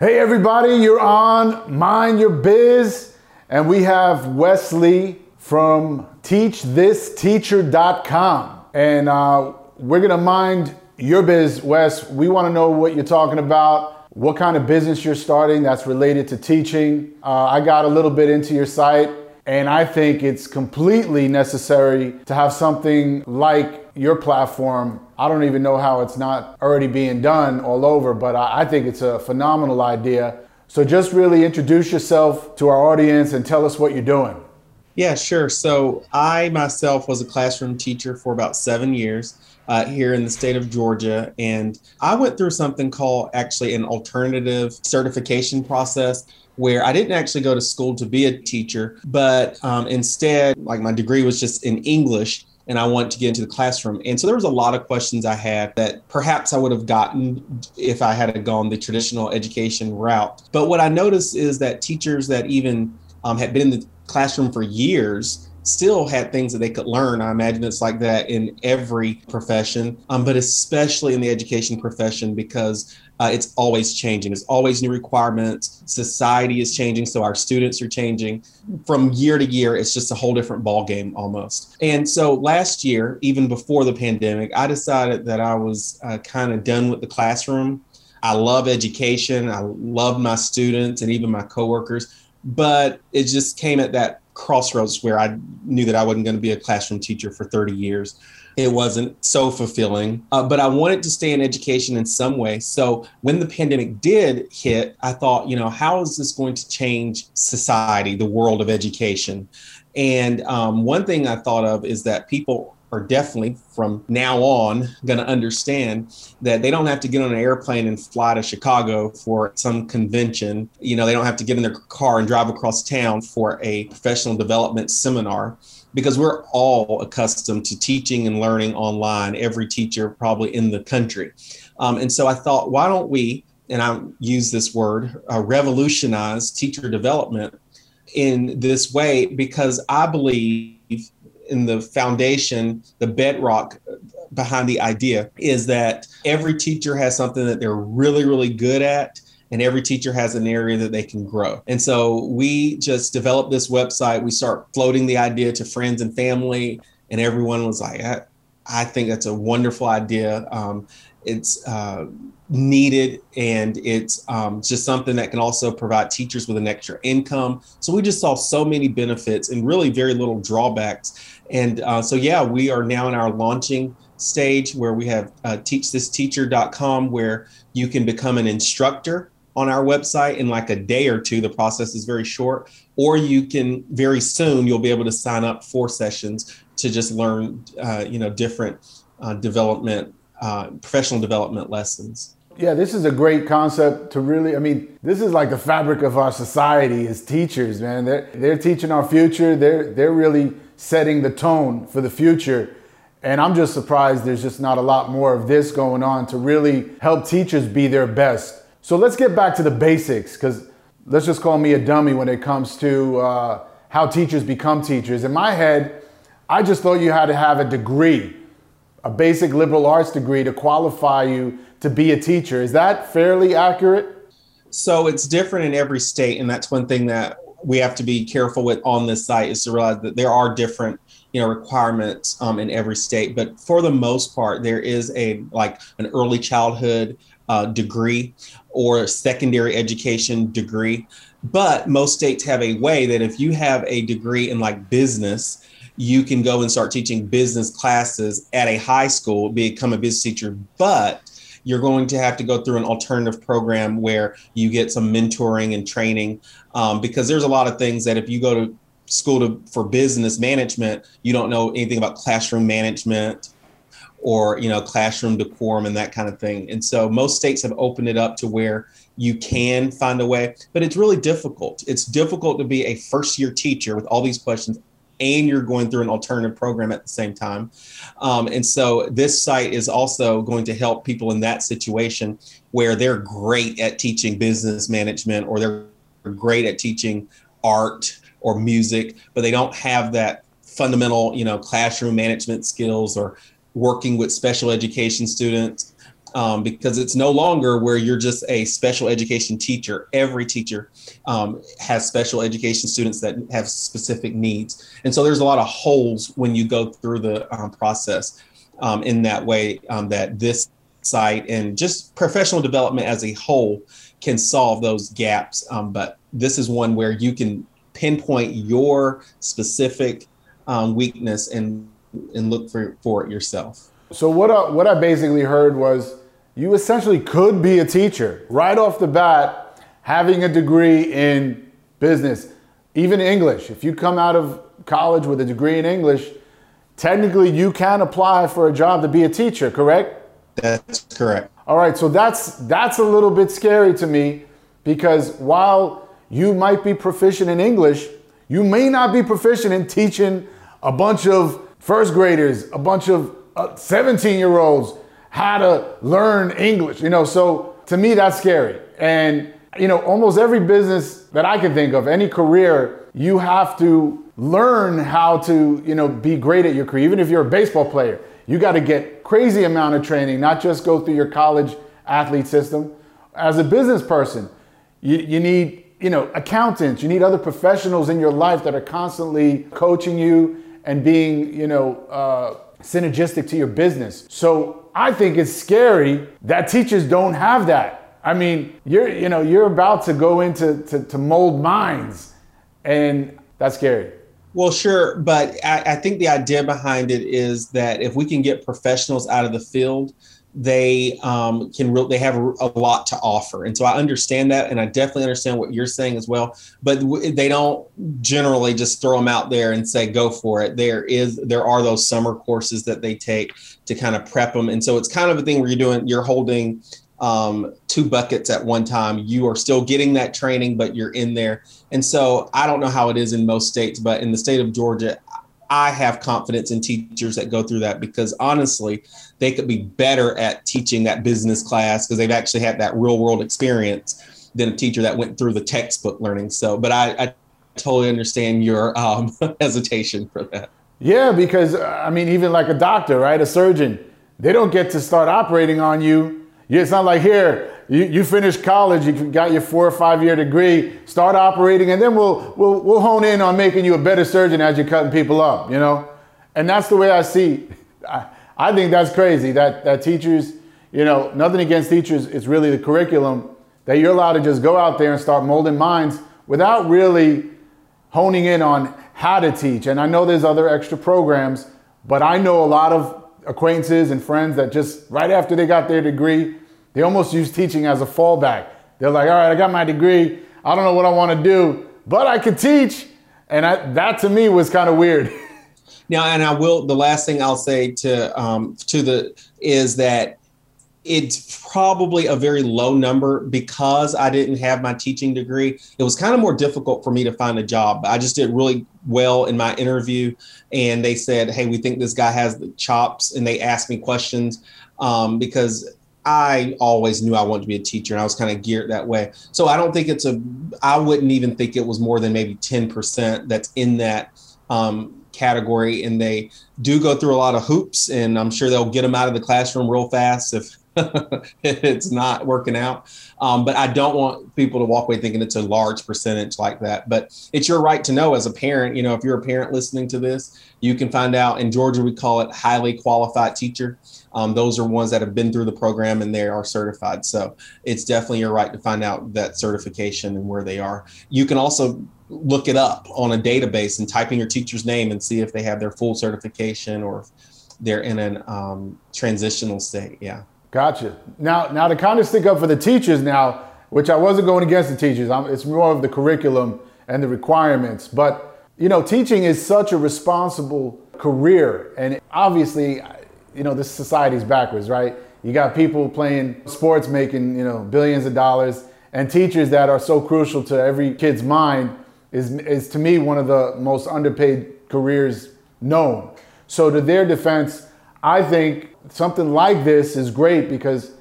Hey, everybody, you're on Mind Your Biz, and we have Wesley from TeachThisTeacher.com. And uh, we're gonna mind your biz, Wes. We wanna know what you're talking about, what kind of business you're starting that's related to teaching. Uh, I got a little bit into your site, and I think it's completely necessary to have something like your platform. I don't even know how it's not already being done all over, but I, think it's a phenomenal idea. So just really introduce yourself to our audience and tell us what you're doing. Yeah, sure. So I myself was a classroom teacher for about seven years. Uh, here in the state of Georgia. And I went through something called actually an alternative certification process where I didn't actually go to school to be a teacher, but um, instead, like my degree was just in English and I want to get into the classroom. And so there was a lot of questions I had that perhaps I would have gotten if I had gone the traditional education route. But what I noticed is that teachers that even um, had been in the classroom for years still had things that they could learn. I imagine it's like that in every profession, um, but especially in the education profession because uh, it's always changing. There's always new requirements. Society is changing, so our students are changing. From year to year, it's just a whole different ball game almost. And so last year, even before the pandemic, I decided that I was uh, kind of done with the classroom. I love education. I love my students and even my coworkers, but it just came at that crossroads where I knew that I wasn't going to be a classroom teacher for 30 years. It wasn't so fulfilling, uh, but I wanted to stay in education in some way. So when the pandemic did hit, I thought, you know, how is this going to change society, the world of education? And um, one thing I thought of is that people are definitely from now on going to understand that they don't have to get on an airplane and fly to Chicago for some convention. You know, they don't have to get in their car and drive across town for a professional development seminar because we're all accustomed to teaching and learning online, every teacher probably in the country. Um, and so I thought, why don't we, and I use this word, uh, revolutionize teacher development in this way because I believe in the foundation, the bedrock behind the idea is that every teacher has something that they're really, really good at. And every teacher has an area that they can grow. And so we just developed this website. We start floating the idea to friends and family, and everyone was like, I, I think that's a wonderful idea. Um, it's uh, needed and it's um, just something that can also provide teachers with an extra income. So we just saw so many benefits and really very little drawbacks. And uh, so, yeah, we are now in our launching stage where we have uh, teachthisteacher.com where you can become an instructor on our website in like a day or two. The process is very short, or you can very soon you'll be able to sign up for sessions to just learn, uh, you know, different uh, development, uh, professional development lessons. Yeah, this is a great concept to really. I mean, this is like the fabric of our society as teachers, man. They're they're teaching our future. They're they're really setting the tone for the future. And I'm just surprised there's just not a lot more of this going on to really help teachers be their best. So let's get back to the basics, because let's just call me a dummy when it comes to uh, how teachers become teachers. In my head, I just thought you had to have a degree, a basic liberal arts degree to qualify you to be a teacher. Is that fairly accurate? So it's different in every state, and that's one thing that we have to be careful with on this site is to realize that there are different you know requirements um, in every state but for the most part there is a like an early childhood uh, degree or secondary education degree. But most states have a way that if you have a degree in like business, you can go and start teaching business classes at a high school, become a business teacher. But you're going to have to go through an alternative program where you get some mentoring and training um, because there's a lot of things that if you go to school to, for business management, you don't know anything about classroom management or you know classroom decorum and that kind of thing. And so most states have opened it up to where you can find a way but it's really difficult. It's difficult to be a first year teacher with all these questions and you're going through an alternative program at the same time. Um, and so this site is also going to help people in that situation where they're great at teaching business management or they're great at teaching art or music but they don't have that fundamental you know classroom management skills or working with special education students um, because it's no longer where you're just a special education teacher. Every teacher um, has special education students that have specific needs. And so there's a lot of holes when you go through the um, process um, in that way um, that this site and just professional development as a whole can solve those gaps. Um, but this is one where you can pinpoint your specific weakness and, and look for, for it yourself. So what I, what I basically heard was you essentially could be a teacher right off the bat, having a degree in business, even English. If you come out of college with a degree in English, technically you can apply for a job to be a teacher, correct? That's correct. All right, so that's that's a little bit scary to me because while you might be proficient in English, you may not be proficient in teaching a bunch of first graders, a bunch of uh, 17 year olds how to learn English, you know, so to me that's scary. And, you know, almost every business that I can think of, any career, you have to learn how to, you know, be great at your career. Even if you're a baseball player, you got to get crazy amount of training, not just go through your college athlete system. As a business person, you, you need, you know, accountants, you need other professionals in your life that are constantly coaching you and being, you know, uh, synergistic to your business. So I think it's scary that teachers don't have that. I mean, you're you know you're about to go into to, to mold minds, and that's scary. Well, sure, but I, I think the idea behind it is that if we can get professionals out of the field they um, can re- they have a, a, lot to offer. And so i understand that and i definitely understand what you're saying as well but w- they don't generally just throw them out there and say go for it. There is there are those summer courses that they take to kind of prep them and so it's kind of a thing where you're doing you're holding um, two buckets at one time. You are still getting that training but you're in there. And so i don't know how it is in most states but in the state of georgia I have confidence in teachers that go through that because honestly, they could be better at teaching that business class because they've actually had that real world experience than a teacher that went through the textbook learning. So, but I, I totally understand your um, hesitation for that. Yeah, because I mean, even like a doctor, right? A surgeon, they don't get to start operating on you. It's not like here, you, you finished college, you got your four or five year degree, start operating, and then we'll, we'll, we'll hone in on making you a better surgeon as you're cutting people up, you know? And that's the way I see, I, I think that's crazy that, that teachers, you know, nothing against teachers, it's really the curriculum that you're allowed to just go out there and start molding minds without really honing in on how to teach. And I know there's other extra programs, but I know a lot of acquaintances and friends that just right after they got their degree, they almost use teaching as a fallback. They're like, all right, I got my degree. I don't know what I want to do, but I could teach. And I, that to me was kind of weird. now, and I will, the last thing I'll say to, um, to the, is that it's probably a very low number because I didn't have my teaching degree. It was kind of more difficult for me to find a job. I just did really well in my interview, and they said, "Hey, we think this guy has the chops," and they asked me questions um, because I always knew I wanted to be a teacher, and I was kind of geared that way. So I don't think it's a. I wouldn't even think it was more than maybe ten percent that's in that. Um, category and they do go through a lot of hoops and i'm sure they'll get them out of the classroom real fast if it's not working out. Um, but I don't want people to walk away thinking it's a large percentage like that. But it's your right to know as a parent. You know, if you're a parent listening to this, you can find out. In Georgia, we call it highly qualified teacher. Um, those are ones that have been through the program and they are certified. So it's definitely your right to find out that certification and where they are. You can also look it up on a database and type in your teacher's name and see if they have their full certification or they're in a um, transitional state. Yeah. Gotcha. Now, now to kind of stick up for the teachers now, which I wasn't going against the teachers. I'm, it's more of the curriculum and the requirements. But you know, teaching is such a responsible career, and obviously, you know, this society's backwards, right? You got people playing sports, making you know billions of dollars, and teachers that are so crucial to every kid's mind is is to me one of the most underpaid careers known. So, to their defense, I think something like this is great because,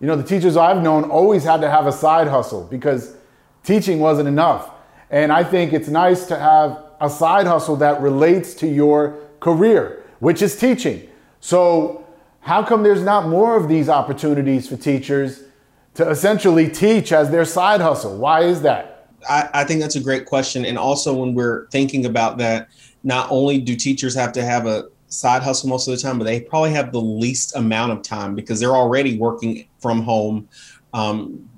you know, the teachers I've known always had to have a side hustle because teaching wasn't enough. And I think it's nice to have a side hustle that relates to your career, which is teaching. So how come there's not more of these opportunities for teachers to essentially teach as their side hustle? Why is that? I, I think that's a great question. And also, when we're thinking about that, not only do teachers have to have a side hustle most of the time, but they probably have the least amount of time because they're already working from home. Um,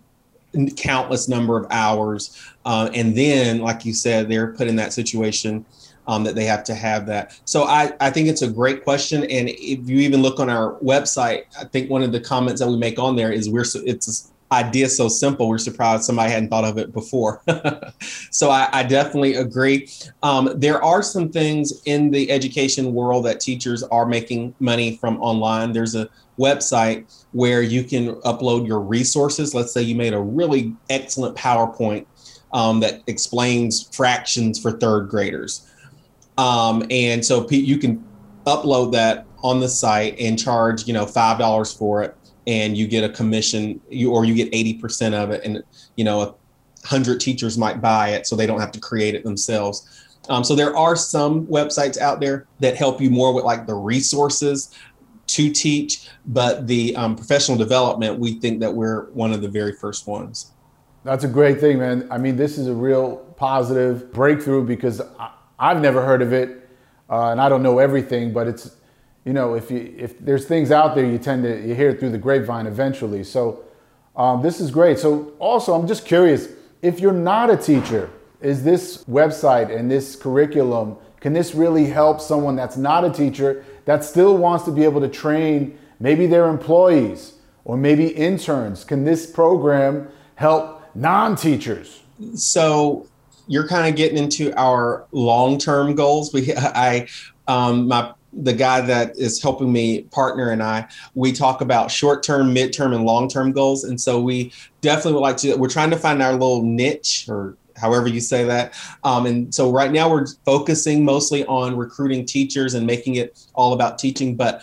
countless number of hours uh, and then like you said they're put in that situation um, that they have to have that. So I, I think it's a great question. And if you even look on our website, I think one of the comments that we make on there is we're it's idea so simple. We're surprised somebody hadn't thought of it before. so I, I, definitely agree. Um, there are some things in the education world that teachers are making money from online. There's a website where you can upload your resources. Let's say you made a really excellent PowerPoint um, that explains fractions for third graders. Um, and so you can upload that on the site and charge, you know, five dollars for it, and you get a commission, you or you get eighty percent of it, and you know, a hundred teachers might buy it, so they don't have to create it themselves. Um, so there are some websites out there that help you more with like the resources to teach, but the um, professional development, we think that we're one of the very first ones. That's a great thing, man. I mean, this is a real positive breakthrough because I, I've never heard of it, uh, and I don't know everything, but it's, you know, if you if there's things out there, you tend to you hear through the grapevine eventually. So um, this is great. So also, I'm just curious if you're not a teacher, is this website and this curriculum can this really help someone that's not a teacher that still wants to be able to train maybe their employees or maybe interns? Can this program help non-teachers? So you're kind of getting into our long-term goals. We, I, um, my the guy that is helping me partner and I, we talk about short term, mid term, and long term goals. And so we definitely would like to, we're trying to find our little niche or however you say that. Um, and so right now we're focusing mostly on recruiting teachers and making it all about teaching. But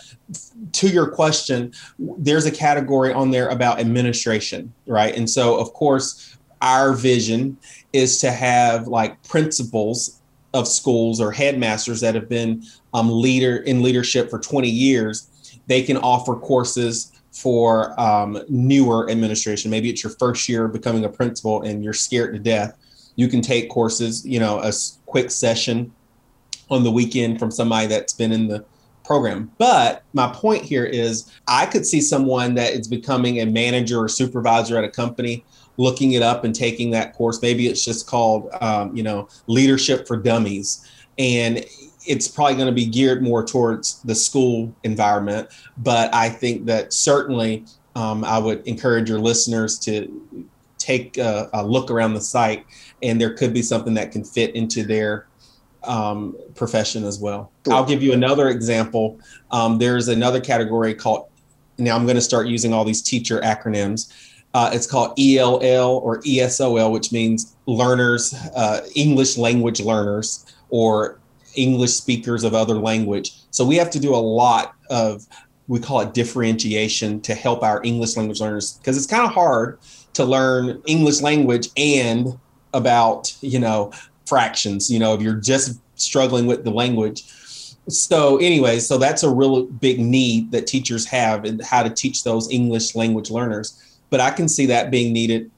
to your question, there's a category on there about administration, right? And so, of course, our vision is to have like principals of schools or headmasters that have been um, leader in leadership for 20 years. They can offer courses for um, newer administration. Maybe it's your first year becoming a principal and you're scared to death. You can take courses, you know, a quick session on the weekend from somebody that's been in the program. But my point here is I could see someone that is becoming a manager or supervisor at a company looking it up and taking that course. Maybe it's just called, um, you know, Leadership for Dummies. And it's probably going to be geared more towards the school environment. But I think that certainly um, I would encourage your listeners to take a, a, look around the site, and there could be something that can fit into their um, profession as well. I'll give you another example. Um, there's another category called, now I'm going to start using all these teacher acronyms. Uh, it's called ELL or ESOL, which means learners, uh, English language learners, or English speakers of other language. So we have to do a lot of, we call it differentiation to help our English language learners because it's kind of hard to learn English language and about, you know, fractions, you know, if you're just struggling with the language. So, anyway, so that's a real big need that teachers have in how to teach those English language learners but I can see that being needed,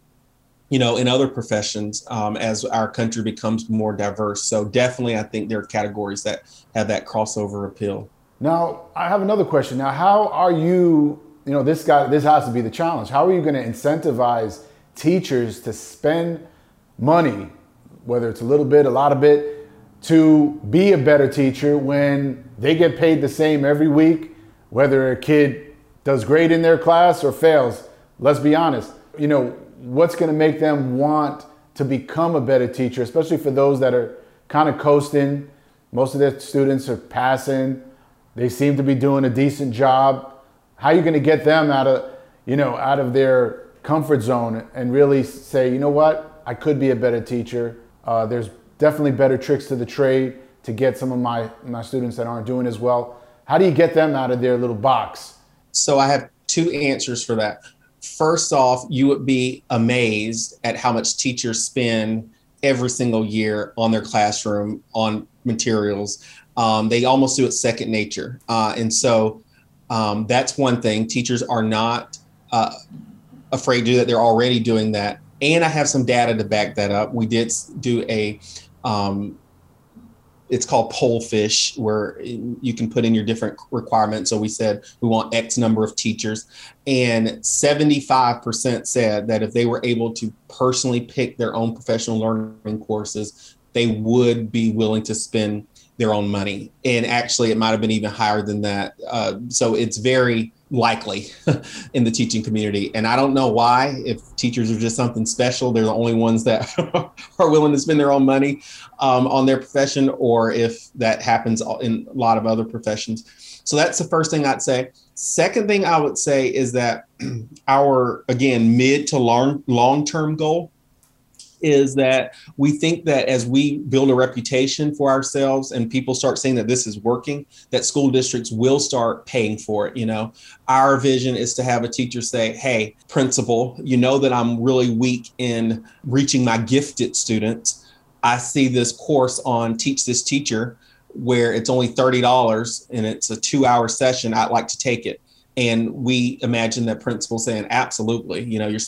you know, in other professions um, as our country becomes more diverse. So definitely, I think there are categories that have that crossover appeal. Now, I have another question. Now, how are you? You know, this guy. This has to be the challenge. How are you going to incentivize teachers to spend money, whether it's a little bit, a lot of bit, to be a better teacher when they get paid the same every week, whether a kid does great in their class or fails? Let's be honest, you know, what's going to make them want to become a better teacher, especially for those that are kind of coasting. Most of their students are passing. They seem to be doing a decent job. How are you going to get them out of, you know, out of their comfort zone and really say, you know what, I could be a better teacher. Uh, there's definitely better tricks to the trade to get some of my, my students that aren't doing as well. How do you get them out of their little box? So I have two answers for that first off, you would be amazed at how much teachers spend every single year on their classroom on materials. Um, they almost do it second nature. Uh, and so Um, that's one thing. Teachers are not uh, afraid to do that. They're already doing that. And I have some data to back that up. We did do a um, it's called Pollfish, where you can put in your different requirements. So we said we want X number of teachers, and 75% said that if they were able to personally pick their own professional learning courses, they would be willing to spend their own money. And actually, it might have been even higher than that. Uh, so it's very likely in the teaching community. And I don't know why, if teachers are just something special, they're the only ones that are willing to spend their own money um, on their profession, or if that happens in a lot of other professions. So that's the first thing I'd say. Second thing I would say is that our, again, mid to long, long-term goal is that we think that as we build a reputation for ourselves and people start saying that this is working, that school districts will start paying for it. You know, our vision is to have a teacher say, Hey, principal, you know that I'm really weak in reaching my gifted students. I see this course on Teach This Teacher where it's only $30 and it's a two hour session. I'd like to take it. And we imagine that principal saying, absolutely, you know, you're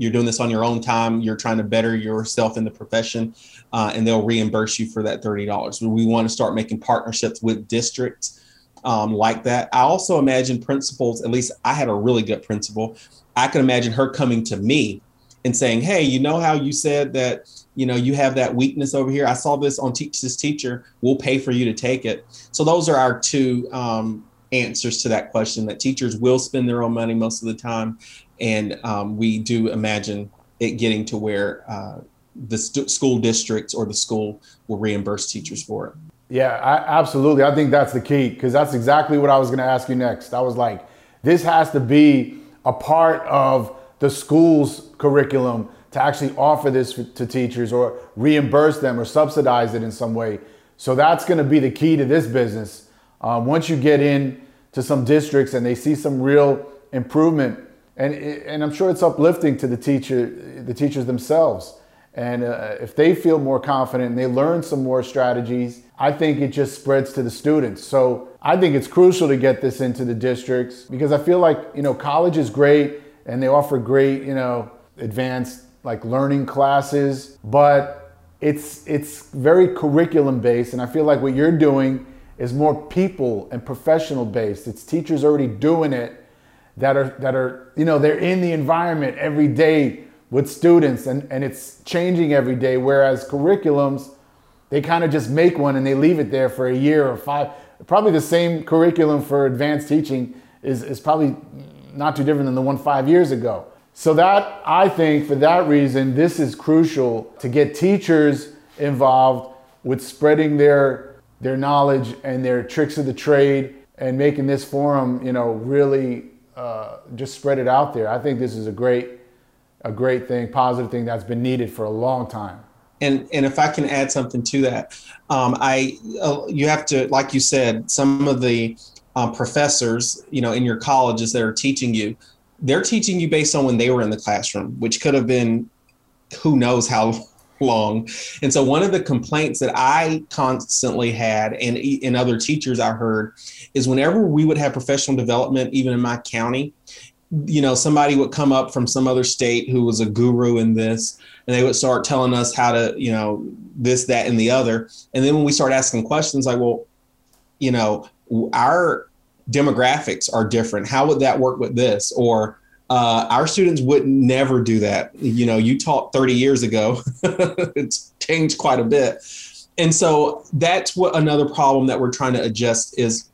you're doing this on your own time. You're trying to better yourself in the profession, uh, and they'll reimburse you for that thirty dollars. We want to start making partnerships with districts um, like that. I also imagine principals. At least I had a really good principal. I can imagine her coming to me and saying, "Hey, you know how you said that you know you have that weakness over here? I saw this on Teach This Teacher. We'll pay for you to take it." So those are our two um, answers to that question. That teachers will spend their own money most of the time, and um, we do imagine it getting to where uh, the st- school districts or the school will reimburse teachers for it. Yeah, I, absolutely. I think that's the key because that's exactly what I was going to ask you next. I was like, this has to be a part of the school's curriculum to actually offer this to teachers or reimburse them or subsidize it in some way. So that's going to be the key to this business. Um, once you get in to some districts and they see some real improvement and and I'm sure it's uplifting to the teacher, the teachers themselves. And uh, if they feel more confident and they learn some more strategies, I think it just spreads to the students. So I think it's crucial to get this into the districts because I feel like you know college is great and they offer great you know advanced like learning classes, but it's it's very curriculum based, and I feel like what you're doing is more people and professional based. It's teachers already doing it that are that are you know they're in the environment every day with students and, and it's changing every day whereas curriculums they kind of just make one and they leave it there for a year or five. Probably the same curriculum for advanced teaching is, is probably not too different than the one five years ago. So that i think for that reason this is crucial to get teachers involved with spreading their their knowledge and their tricks of the trade and making this forum you know really uh, just spread it out there. I think this is a great, a great thing, positive thing that's been needed for a long time. And and if I can add something to that, um, I uh, you have to, like you said, some of the um, professors, you know, in your colleges that are teaching you, they're teaching you based on when they were in the classroom, which could have been who knows how long. And so one of the complaints that I constantly had and in other teachers I heard is whenever we would have professional development, even in my county, you know, somebody would come up from some other state who was a guru in this, and they would start telling us how to, you know, this, that, and the other. And then when we start asking questions like, well, you know, our demographics are different. How would that work with this? Or uh, our students would never do that. You know, you taught 30 years ago. it's changed quite a bit. And so that's what another problem that we're trying to adjust is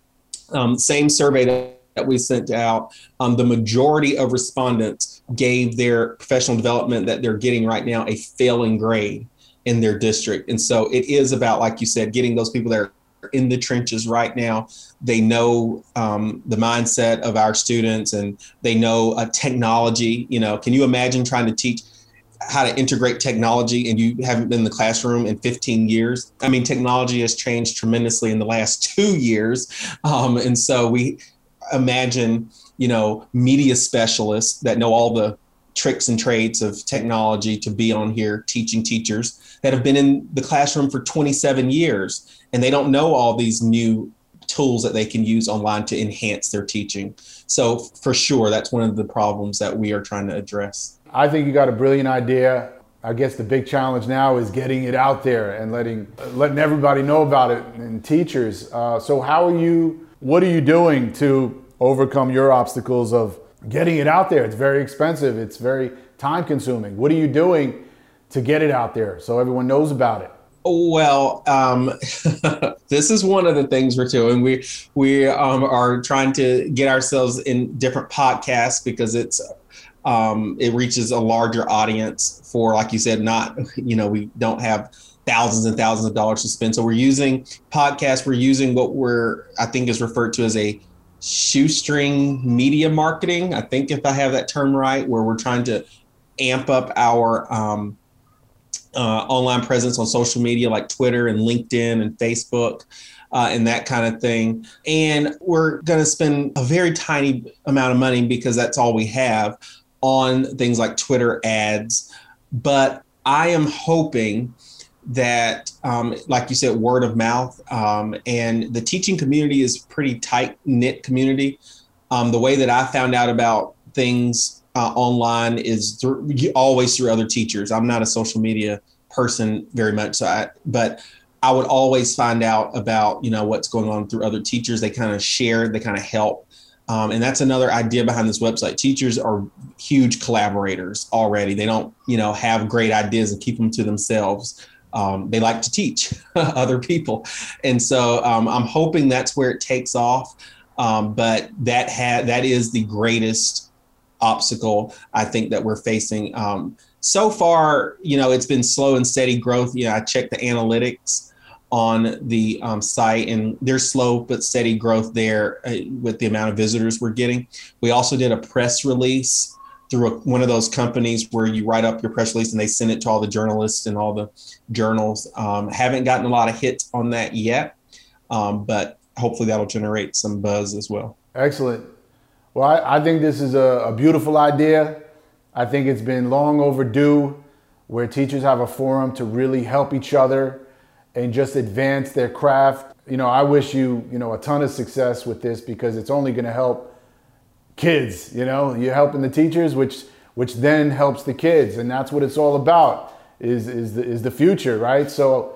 um, same survey that, we sent out. Um, the majority of respondents gave their professional development that they're getting right now a failing grade in their district. And so it is about, like you said, getting those people that are in the trenches right now. They know um, the mindset of our students and they know uh, technology. You know, can you imagine trying to teach how to integrate technology and you haven't been in the classroom in 15 years? I mean, technology has changed tremendously in the last two years. Um, and so we imagine, you know, media specialists that know all the tricks and trades of technology to be on here teaching teachers that have been in the classroom for 27 years and they don't know all these new tools that they can use online to enhance their teaching. So, for sure, that's one of the problems that we are trying to address. I think you got a brilliant idea. I guess the big challenge now is getting it out there and letting letting everybody know about it and teachers. Uh, so, how are you? What are you doing to overcome your obstacles of getting it out there? It's very expensive. It's very time consuming. What are you doing to get it out there so everyone knows about it? Well, um, this is one of the things we're doing. We we um, are trying to get ourselves in different podcasts because it's um, it reaches a larger audience for, like you said, not you know we don't have thousands and thousands of dollars to spend. So we're using podcasts. We're using what we're I think is referred to as a shoestring media marketing. I think if I have that term right, where we're trying to amp up our um, uh, online presence on social media like Twitter and LinkedIn and Facebook. Uh, and that kind of thing. And we're going to spend a very tiny amount of money because that's all we have on things like Twitter ads. But I am hoping that, um, like you said, word of mouth, um, and the teaching community is pretty tight knit community. Um, the way that I found out about things uh, online is always through other teachers. I'm not a social media person very much, so I, but I would always find out about you know what's going on through other teachers. They kind of share, they kind of help, um, and that's another idea behind this website. Teachers are huge collaborators already. They don't you know have great ideas and keep them to themselves. Um, they like to teach other people, and so um, I'm hoping that's where it takes off. Um, but that had that is the greatest obstacle I think that we're facing. Um, so far, you know, it's been slow and steady growth. You know, I checked the analytics on the um, site and there's slow but steady growth there uh, with the amount of visitors we're getting. We also did a press release through a, one of those companies where you write up your press release and they send it to all the journalists and all the journals. Um, haven't gotten a lot of hits on that yet, um, but hopefully that'll generate some buzz as well. Excellent. Well, I, I think this is a, a beautiful idea. I think it's been long overdue where teachers have a forum to really help each other and just advance their craft. You know, I wish you, you know, a ton of success with this because it's only going to help kids, you know, you're helping the teachers, which, which then helps the kids. And that's what it's all about is, is the, is the future, right? So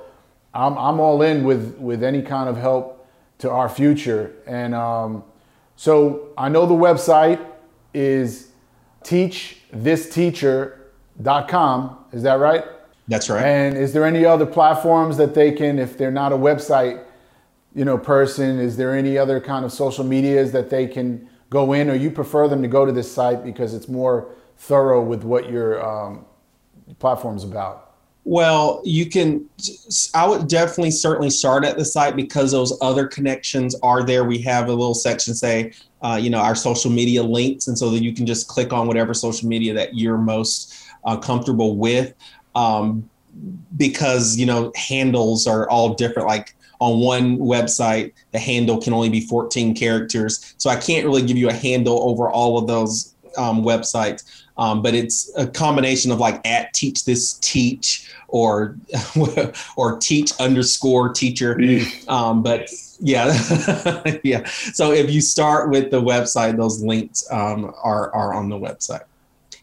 I'm, I'm all in with, with any kind of help to our future. And, um, so I know the website is teachthisteacher.com. Is that right? That's right. And is there any other platforms that they can, if they're not a website, you know, person, is there any other kind of social medias that they can go in, or you prefer them to go to this site because it's more thorough with what your um, platform's about? Well, you can. I would definitely certainly start at the site because those other connections are there. We have a little section say, uh, you know, our social media links, and so that you can just click on whatever social media that you're most uh, comfortable with. Um, because you know handles are all different. Like on one website, the handle can only be 14 characters, so I can't really give you a handle over all of those um, websites. Um, but it's a combination of like at teach this teach or or teach underscore teacher. Um, but yeah, yeah. So if you start with the website, those links um, are are on the website.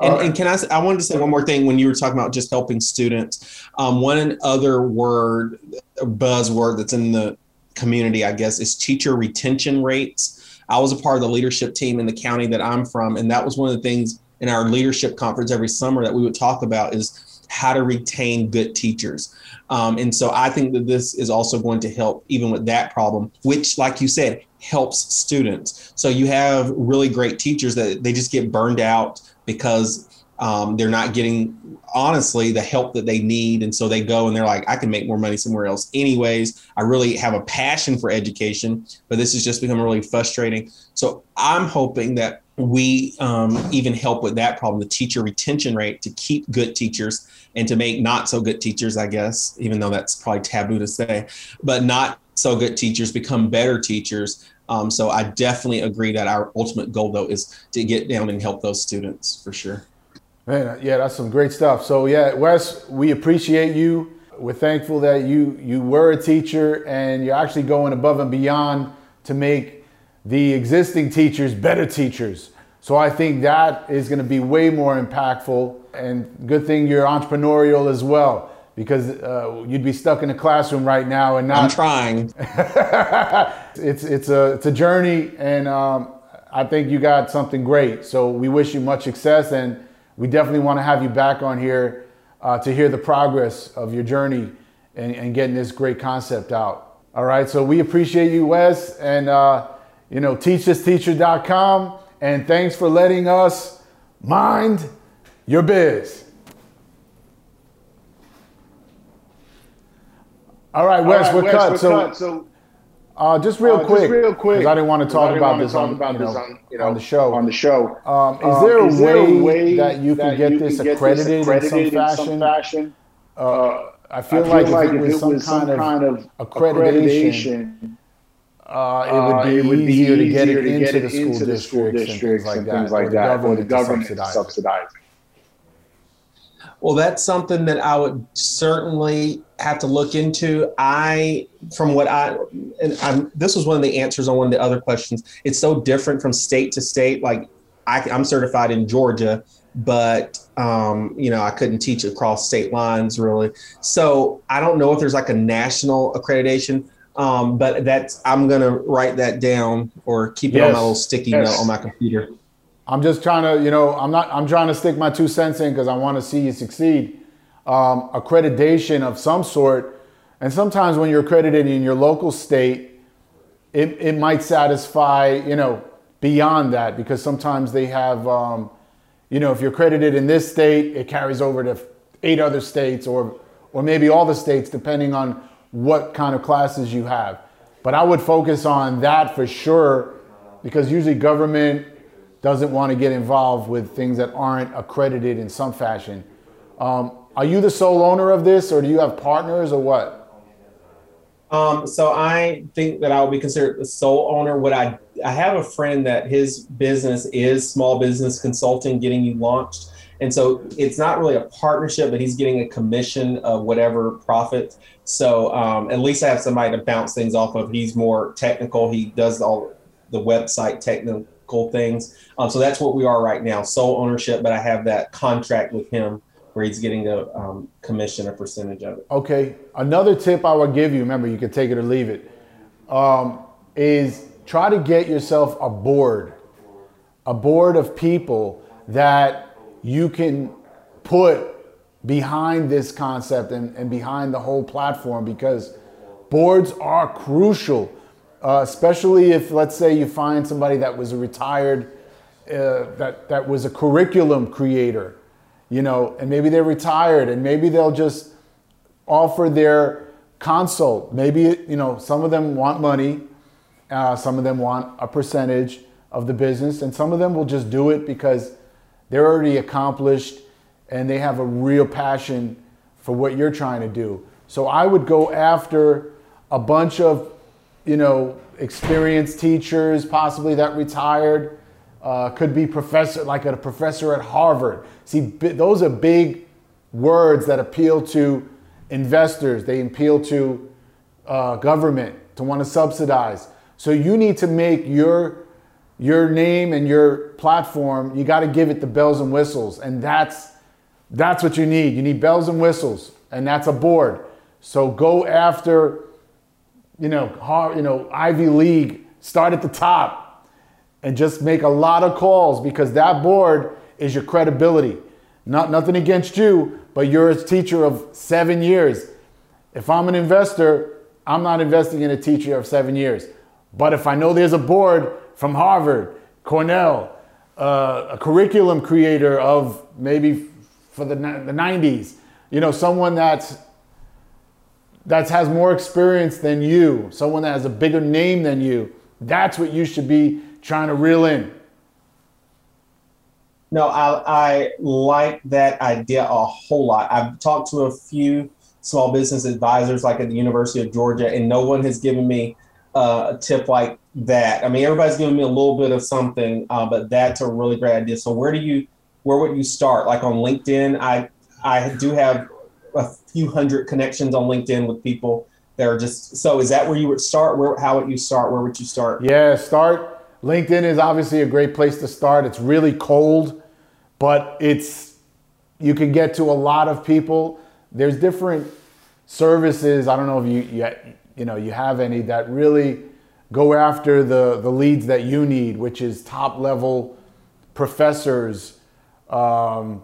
And, right. and, can I? I wanted to say one more thing when you were talking about just helping students. Um, one other word, buzzword that's in the community, I guess, is teacher retention rates. I was a part of the leadership team in the county that I'm from, and that was one of the things in our leadership conference every summer that we would talk about is how to retain good teachers. Um, and so I think that this is also going to help even with that problem, which, like you said, helps students. So you have really great teachers that they just get burned out because um, they're not getting honestly the help that they need. And so they go and they're like i can make more money somewhere else anyways. I really have a passion for education but this has just become really frustrating. So i'm hoping that we um, even help with that problem the teacher retention rate to keep good teachers and to make not so good teachers i guess even though that's probably taboo to say but not so good teachers become better teachers um, so i definitely agree that our ultimate goal though is to get down and help those students for sure man yeah that's some great stuff so yeah wes we appreciate you we're thankful that you you were a teacher and you're actually going above and beyond to make the existing teachers better teachers. So I think that is going to be way more impactful. And good thing you're entrepreneurial as well, because uh, you'd be stuck in a classroom right now and not. I'm trying. it's it's a it's a journey, and um, I think you got something great. So we wish you much success, and we definitely want to have you back on here uh, to hear the progress of your journey and, and, getting this great concept out. All right, so we appreciate you, Wes, and uh, you know, teachthisteacher.com, and thanks for letting us mind your biz. All right, Wes, All right, we're, Wes cut. we're so, cut. So uh, just real uh, quick, just real quick, because I didn't want to talk about this, on, about you know, on, you know, on the show. On the show, um, is, um, there, a is there, a way that you can get, this, get accredited this accredited in some fashion? In some fashion? Uh, I feel, I feel like, like, if it was, some, some, kind of, accreditation, uh, it would be, uh, would be easier, to get it, into, get the, school into the school districts and things like that, or the government subsidizing. Well, that's something that I would certainly have to look into. I, from what I, and I'm, this was one of the answers on one of the other questions. It's so different from state to state. Like I, I'm certified in Georgia, but um, you know I couldn't teach across state lines really. So I don't know if there's like a national accreditation. Um, but that's I'm gonna write that down or keep it yes. on my little sticky yes. note on my computer. I'm just trying to, you know, I'm not, I'm trying to stick my two cents in because I want to see you succeed. Um, accreditation of some sort. And sometimes when you're accredited in your local state, it, it might satisfy, you know, beyond that because sometimes they have, um, you know, if you're accredited in this state, it carries over to eight other states or, or maybe all the states, depending on what kind of classes you have. But I would focus on that for sure because usually government doesn't want to get involved with things that aren't accredited in some fashion. Um, are you the sole owner of this, or do you have partners, or what? Um, so I think that I would be considered the sole owner. What I I have a friend that his business is small business consulting, getting you launched, and so it's not really a partnership, but he's getting a commission of whatever profit. So um, at least I have somebody to bounce things off of. He's more technical. He does all the website technical things. Um, so that's what we are right now, sole ownership. But I have that contract with him he's getting a um, commission a percentage of it. Okay. Another tip I would give you, remember you can take it or leave it, um, is try to get yourself a board, a board of people that you can put behind this concept and, and behind the whole platform because boards are crucial uh, especially if, let's say, you find somebody that was a retired, uh, that, that was a curriculum creator, you know, and maybe they're retired and maybe they'll just offer their consult. Maybe, you know, some of them want money, uh, some of them want a percentage of the business, and some of them will just do it because they're already accomplished and they have a real passion for what you're trying to do. So I would go after a bunch of you know, experienced teachers, possibly that retired, uh, could be professor, like a professor at Harvard. See, those are big words that appeal to investors. They appeal to uh, government to want to subsidize. So you need to make your your name and your platform. You got to give it the bells and whistles, and that's that's what you need. You need bells and whistles, and that's a board. So go after you know, hard, you know, Ivy League, start at the top and just make a lot of calls because that board is your credibility. Not nothing against you, but you're a teacher of seven years. If I'm an investor, I'm not investing in a teacher of seven years. But if I know there's a board from Harvard, Cornell, uh, a curriculum creator of maybe for the, the 90s, you know, someone that's that has more experience than you, someone that has a bigger name than you. That's what you should be trying to reel in. No, I, I like that idea a whole lot. I've talked to a few small business advisors, like at the University of Georgia, and no one has given me uh, a tip like that. I mean, everybody's giving me a little bit of something, uh, but that's a really great idea. So, where do you, where would you start? Like on LinkedIn, I, I do have a few hundred connections on LinkedIn with people that are just so is that where you would start where how would you start where would you start yeah start linkedin is obviously a great place to start. It's really cold but it's you can get to a lot of people. There's different services. I don't know if you you, you know you have any that really go after the the leads that you need which is top level professors. Um,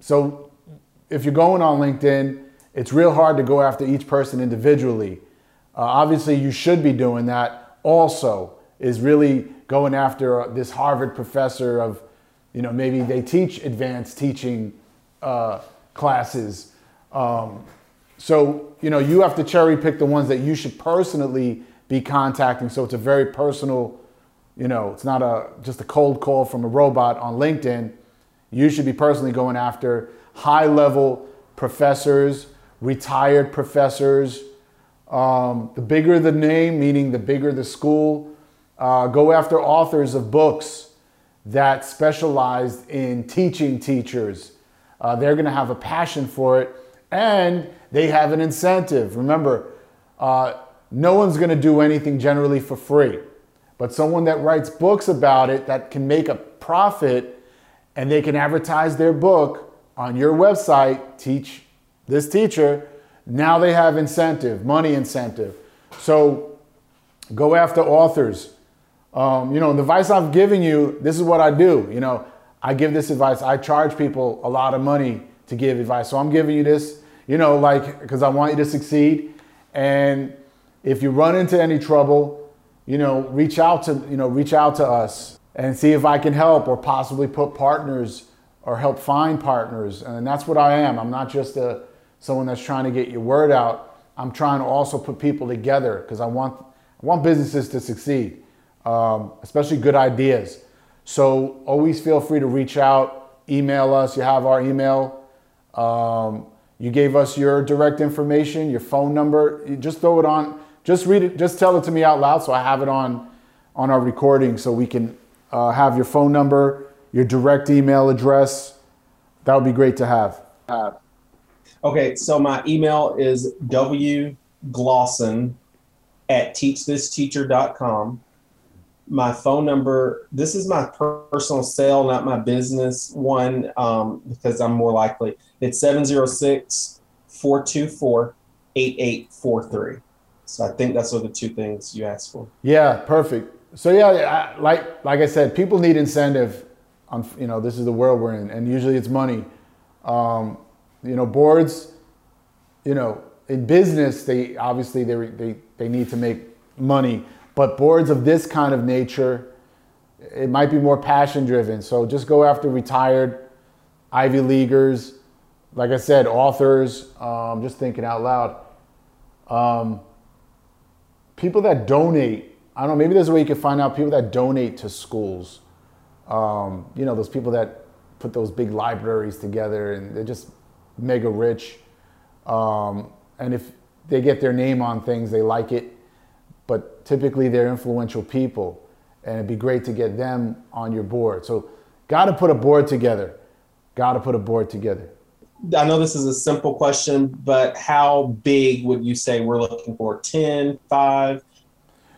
so if you're going on linkedin it's real hard to go after each person individually. Uh, obviously, you should be doing that also, is really going after this Harvard professor of, you know, maybe they teach advanced teaching uh, classes. Um, so, you know, you have to cherry pick the ones that you should personally be contacting. So it's a very personal, you know, it's not a just a cold call from a robot on LinkedIn. You should be personally going after high level professors retired professors. Um, the bigger the name, meaning the bigger the school, uh, go after authors of books that specialized in teaching teachers. Uh, they're going to have a passion for it and they have an incentive. Remember, uh, no one's going to do anything generally for free, but someone that writes books about it that can make a profit and they can advertise their book on your website, teach this teacher, now they have incentive, money incentive. So go after authors. Um, you know, the advice I've given you, this is what I do. You know, I give this advice. I charge people a lot of money to give advice. So I'm giving you this, you know, like, because I want you to succeed. And if you run into any trouble, you know, reach out to, you know, reach out to us and see if I can help or possibly put partners or help find partners. And that's what I am. I'm not just a, someone that's trying to get your word out. I'm trying to also put people together because I want, I want businesses to succeed, um, especially good ideas. So always feel free to reach out, email us. You have our email. Um, you gave us your direct information, your phone number. You just throw it on. Just read it. Just tell it to me out loud so I have it on on our recording so we can uh, have your phone number, your direct email address. That would be great to have. have. Okay, so my email is wglosson at teachthisteacher.com. My phone number, this is my personal cell, not my business one, um, because I'm more likely. It's 706 424 8843. So I think that's what the two things you asked for. Yeah, perfect. So yeah, I, like like I said, people need incentive. On you know, this is the world we're in, and usually it's money. Um, you know, boards, you know, in business, they obviously they, they, they need to make money, but boards of this kind of nature, it might be more passion driven. So just go after retired Ivy Leaguers, like I said, authors, um, just thinking out loud. Um, people that donate, I don't know, maybe there's a way you can find out people that donate to schools. Um, you know, those people that put those big libraries together and they're just mega rich. Um, and if they get their name on things, they like it. But typically, they're influential people, and it'd be great to get them on your board. So, got to put a board together. Got to put a board together. I know this is a simple question, but how big would you say we're looking for? 10, 5?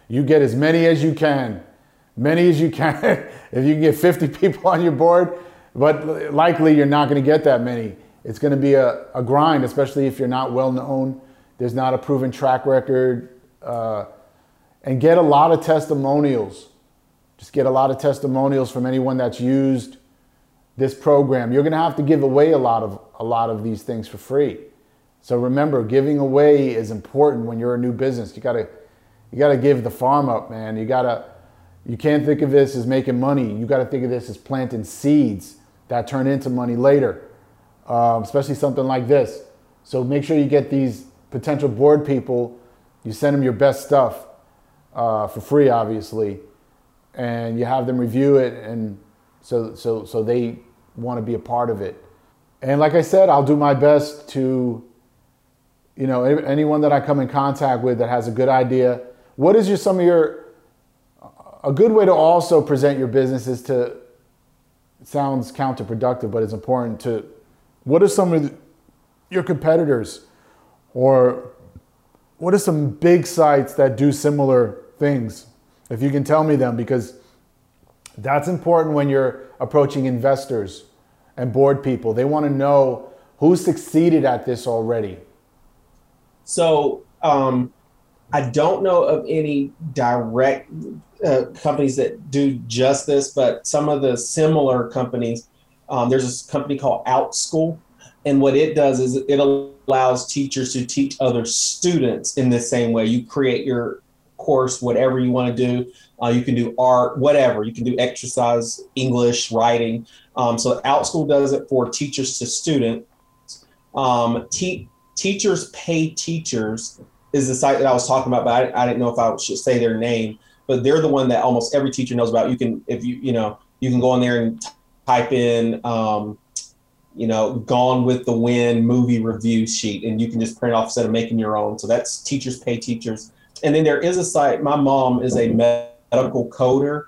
You get as many as you can. Many as you can. if you can get 50 people on your board, but likely you're not going to get that many. It's going to be a, a grind, especially if you're not well known. There's not a proven track record. Uh, and get a lot of testimonials. Just get a lot of testimonials from anyone that's used this program. You're going to have to give away a lot of a lot of these things for free. So remember, giving away is important when you're a new business. You got to you got to give the farm up, man. You got to you can't think of this as making money. You got to think of this as planting seeds that turn into money later um, especially something like this. So make sure you get these potential board people. You send them your best stuff uh, for free, obviously, and you have them review it, and so so so they want to be a part of it. And like I said, I'll do my best to, you know, anyone that I come in contact with that has a good idea. What is your some of your a good way to also present your business is to sounds counterproductive, but it's important to what are some of the, your competitors or what are some big sites that do similar things? If you can tell me them, because that's important when you're approaching investors and board people. They want to know who succeeded at this already. So um, I don't know of any direct uh, companies that do just this, but some of the similar companies. Um, there's a company called OutSchool, and what it does is it allows teachers to teach other students in the same way. You create your course, whatever you want to do. Uh, you can do art, whatever. You can do exercise, English, writing. Um, so OutSchool does it for teachers to students. Um, te- teachers pay teachers is the site that I was talking about, but I, I, didn't know if I should say their name. But they're the one that almost every teacher knows about. You can, if you, you know, you can go on there and type in, um, you know, Gone with the Wind movie review sheet, and you can just print off instead of making your own. So that's teachers pay teachers. And then there is a site. My mom is a medical coder,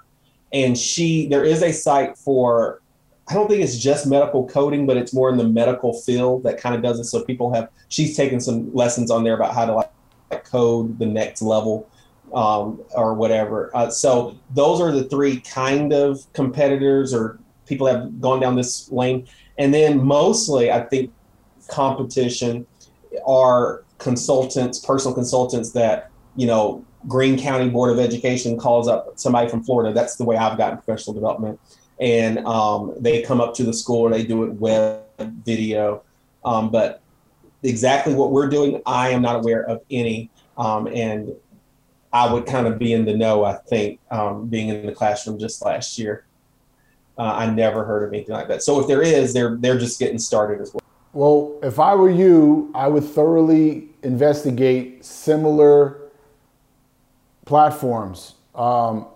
and she there is a site for I don't think it's just medical coding, but it's more in the medical field that kind of does it. So people have she's taken some lessons on there about how to like, code the next level um, or whatever. Uh, so those are the three kind of competitors or people have gone down this lane. And then mostly, I think competition are consultants, personal consultants that you know Green County Board of Education calls up somebody from Florida. That's the way I've gotten professional development and um, they come up to the school they do it web video. Um, but exactly what we're doing, I am not aware of any. Um, and I would kind of be in the know, I think, um, being in the classroom just last year. Uh, I never heard of anything like that. So if there is, they're they're just getting started as well. Well, if I were you, I would thoroughly investigate similar platforms. Um,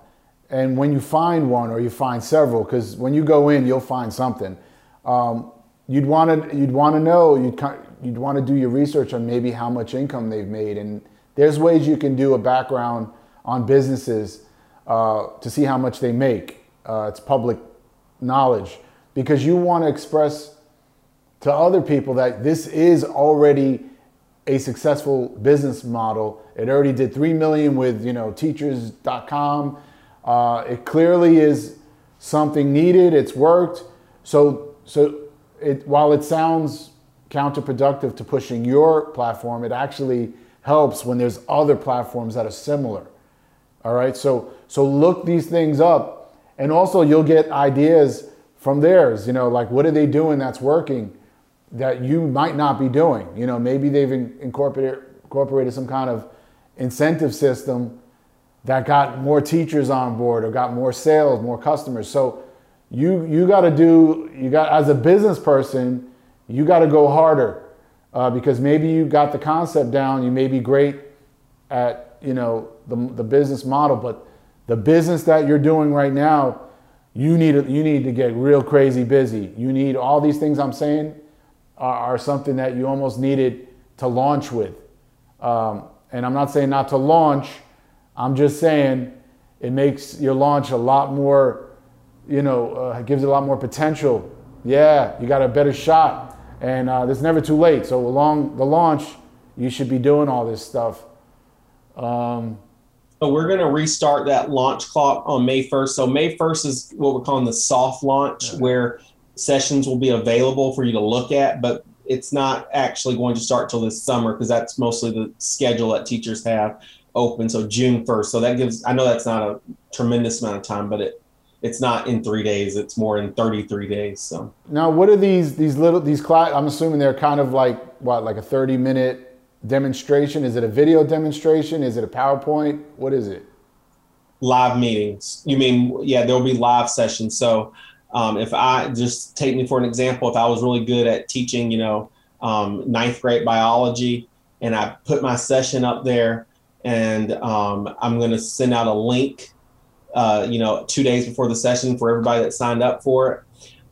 and when you find one or you find several, because when you go in, you'll find something. Um, you'd want to you'd want to know you'd you'd want to do your research on maybe how much income they've made, and there's ways you can do a background on businesses uh, to see how much they make. Uh, it's public knowledge because you want to express to other people that this is already a successful business model. It already did three million with you know teachers.com uh, it clearly is something needed. It's worked. So, so it, while it sounds counterproductive to pushing your platform, it actually helps when there's other platforms that are similar. All right. So, so look these things up, and also you'll get ideas from theirs. You know, like what are they doing that's working that you might not be doing? You know, maybe they've incorporated incorporated some kind of incentive system that got more teachers on board or got more sales, more customers. So you you got to do you got as a business person, you got to go harder uh, because maybe you got the concept down. You may be great at you know the the business model, but the business that you're doing right now, you need you need to get real crazy busy. You need all these things I'm saying are, are something that you almost needed to launch with. Um, and I'm not saying not to launch I'm just saying it makes your launch a lot more, you know, uh, gives it a lot more potential. Yeah, you got a better shot. And uh, it's never too late. So along the launch, you should be doing all this stuff. Um, so we're going to restart that launch clock on May 1st. So May 1st is what we're calling the soft launch, yeah. where sessions will be available for you to look at, but it's not actually going to start till this summer because that's mostly the schedule that teachers have open. So June 1st. So that gives, I know that's not a tremendous amount of time, but it, it's not in three days. It's more in 33 days. So now what are these, these little, these class, I'm assuming they're kind of like what, like a 30 minute demonstration. Is it a video demonstration? Is it a PowerPoint? What is it? Live meetings. You mean, yeah, there'll be live sessions. So um, if I just take me for an example, if I was really good at teaching, you know, um, ninth grade biology and I put my session up there and um, I'm going to send out a link, uh, you know, two days before the session for everybody that signed up for it.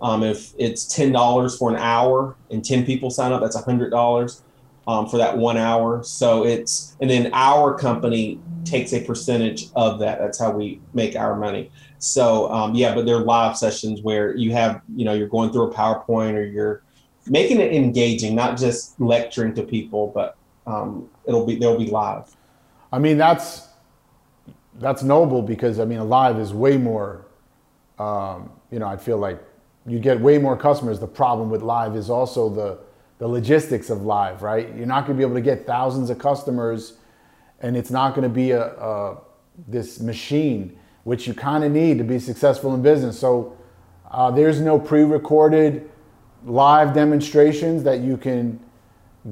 Um, if it's ten dollars for an hour and ten people sign up, that's a hundred dollars um, for that one hour. So it's and then our company takes a percentage of that. That's how we make our money. So um, yeah, but they're live sessions where you have you know you're going through a PowerPoint or you're making it engaging, not just lecturing to people, but um, it'll be they'll be live. I mean, that's that's noble because I mean, live is way more. Um, you know, I feel like you get way more customers. The problem with live is also the the logistics of live, right? You're not going to be able to get thousands of customers, and it's not going to be a, a this machine which you kind of need to be successful in business. So uh, there's no pre-recorded live demonstrations that you can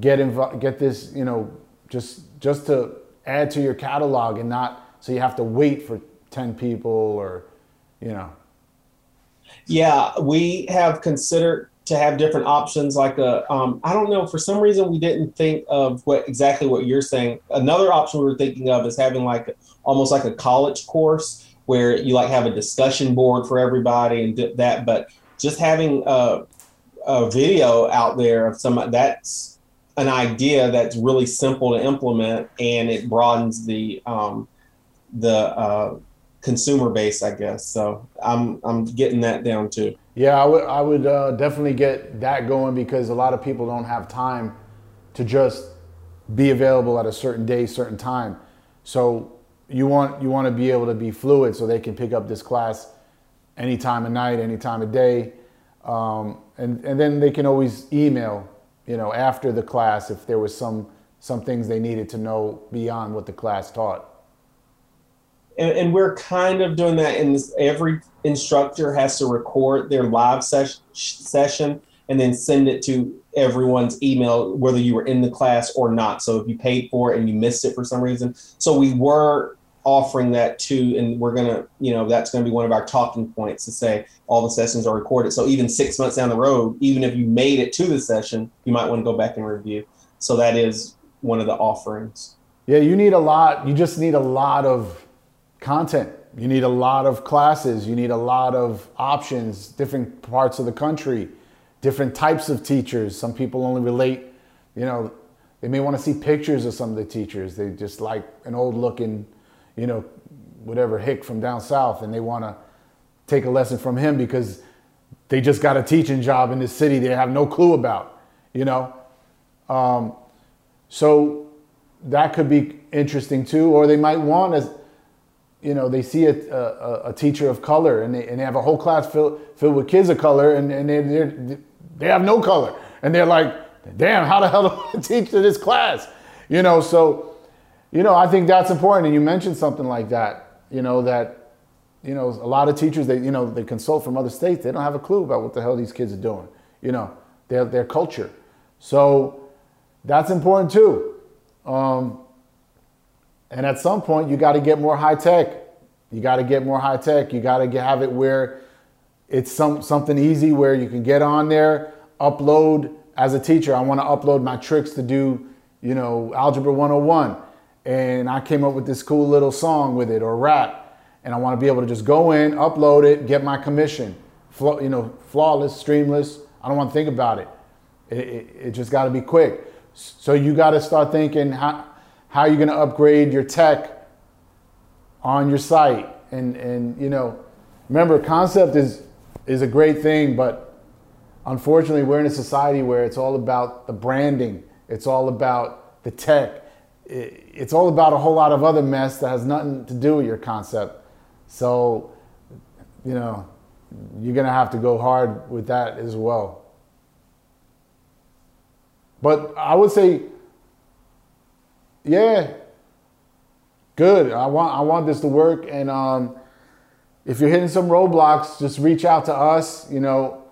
get inv- get this, you know, just just to add to your catalog and not so you have to wait for 10 people or you know yeah we have considered to have different options like a um, I don't know for some reason we didn't think of what exactly what you're saying another option we were thinking of is having like almost like a college course where you like have a discussion board for everybody and that but just having a, a video out there of some that's an idea that's really simple to implement and it broadens the um, the uh, consumer base, I guess. So I'm I'm getting that down too. Yeah, I would I would uh, definitely get that going because a lot of people don't have time to just be available at a certain day, certain time. So you want you want to be able to be fluid so they can pick up this class any time of night, any time of day, um, and and then they can always email you know, after the class if there was some some things they needed to know beyond what the class taught. And, and we're kind of doing that in this, every instructor has to record their live ses- session and then send it to everyone's email, whether you were in the class or not. So if you paid for it and you missed it for some reason. So we were offering that too and we're to you know that's to be one of our talking points to say all the sessions are recorded. So even six months down the road even if you made it to the session you might want to go back and review. So that is one of the offerings. Yeah you need a lot you just need a lot of content. You need a lot of classes. You need a lot of options different parts of the country different types of teachers some people only relate you know they may want to see pictures of some of the teachers they just like an old looking you know, whatever hick from down south, and they want to take a lesson from him because they just got a teaching job in this city they have no clue about, you know. Um, so that could be interesting too, or they might want to, you know, they see a, a, a, teacher of color and they, and they have a whole class filled, filled with kids of color and, and they they have no color. And they're like, damn, how the hell do I teach to this class? You know, so you know, I think that's important. And you mentioned something like that, you know, that, you know, a lot of teachers, they, you know, they consult from other states. They don't have a clue about what the hell these kids are doing, you know, their, their culture. So that's important too. Um, and at some point, you got to get more high tech. You got to get more high tech. You got to have it where it's some, something easy where you can get on there, upload as a teacher. I want to upload my tricks to do, you know, Algebra 101 and I came up with this cool little song with it or rap, and I want to be able to just go in, upload it, get my commission, you know, flawless, streamless. I don't want to think about it. It, it, it just got to be quick. So you got to start thinking how how are you going to upgrade your tech on your site, and and you know, remember concept is is a great thing, but unfortunately we're in a society where it's all about the branding, it's all about the tech it's all about a whole lot of other mess that has nothing to do with your concept. So, you know, you're going to have to go hard with that as well. But I would say, yeah, good. I want I want this to work, and um, if you're hitting some roadblocks, just reach out to us. You know,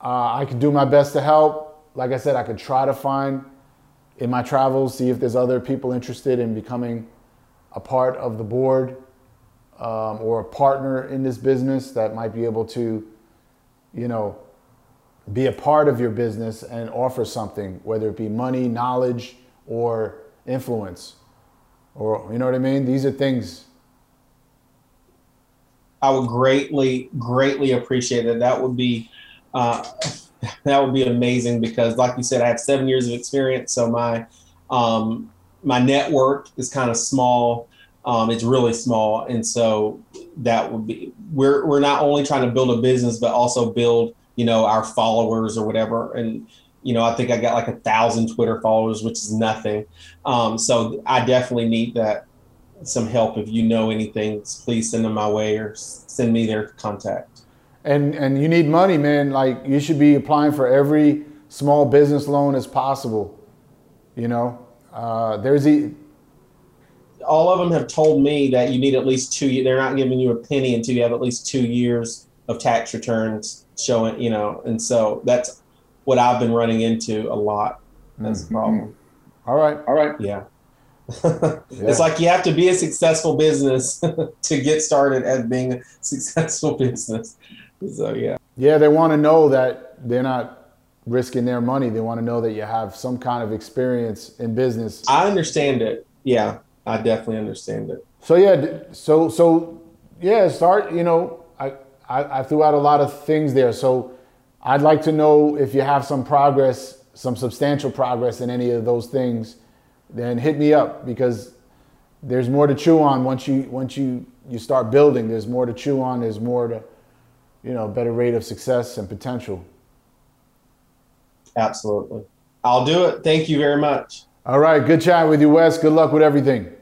uh, I can do my best to help. Like I said, I could try to find in my travels, see if there's other people interested in becoming a part of the board um, or a partner in this business that might be able to, you know, be a part of your business and offer something, whether it be money, knowledge, or influence. Or, you know what I mean? These are things. I would greatly, greatly appreciate it. That would be uh, that would be amazing because, like you said, I have seven years of experience, so my um, my network is kind of small. Um, it's really small, and so that would be we're we're not only trying to build a business, but also build you know our followers or whatever. And you know, I think I got like a thousand Twitter followers, which is nothing. Um, so I definitely need that some help. If you know anything, please send them my way or send me their contact. And and you need money, man. Like you should be applying for every small business loan as possible. You know, uh, there's a all of them have told me that you need at least two. They're not giving you a penny until you have at least two years of tax returns showing. You know, and so that's what I've been running into a lot as mm-hmm. a problem. All right. All right. Yeah. yeah. It's like you have to be a successful business to get started as being a successful business. So yeah. Yeah, they want to know that they're not risking their money. They want to know that you have some kind of experience in business. I understand it. Yeah, I definitely understand it. So yeah, so so yeah, start. You know, I I, I threw out a lot of things there. So I'd like to know if you have some progress, some substantial progress in any of those things. Then hit me up because there's more to chew on once you once you you start building. There's more to chew on. There's more to you know better rate of success and potential. Absolutely, I'll do it. Thank you very much. All right, good chat with you, Wes. Good luck with everything.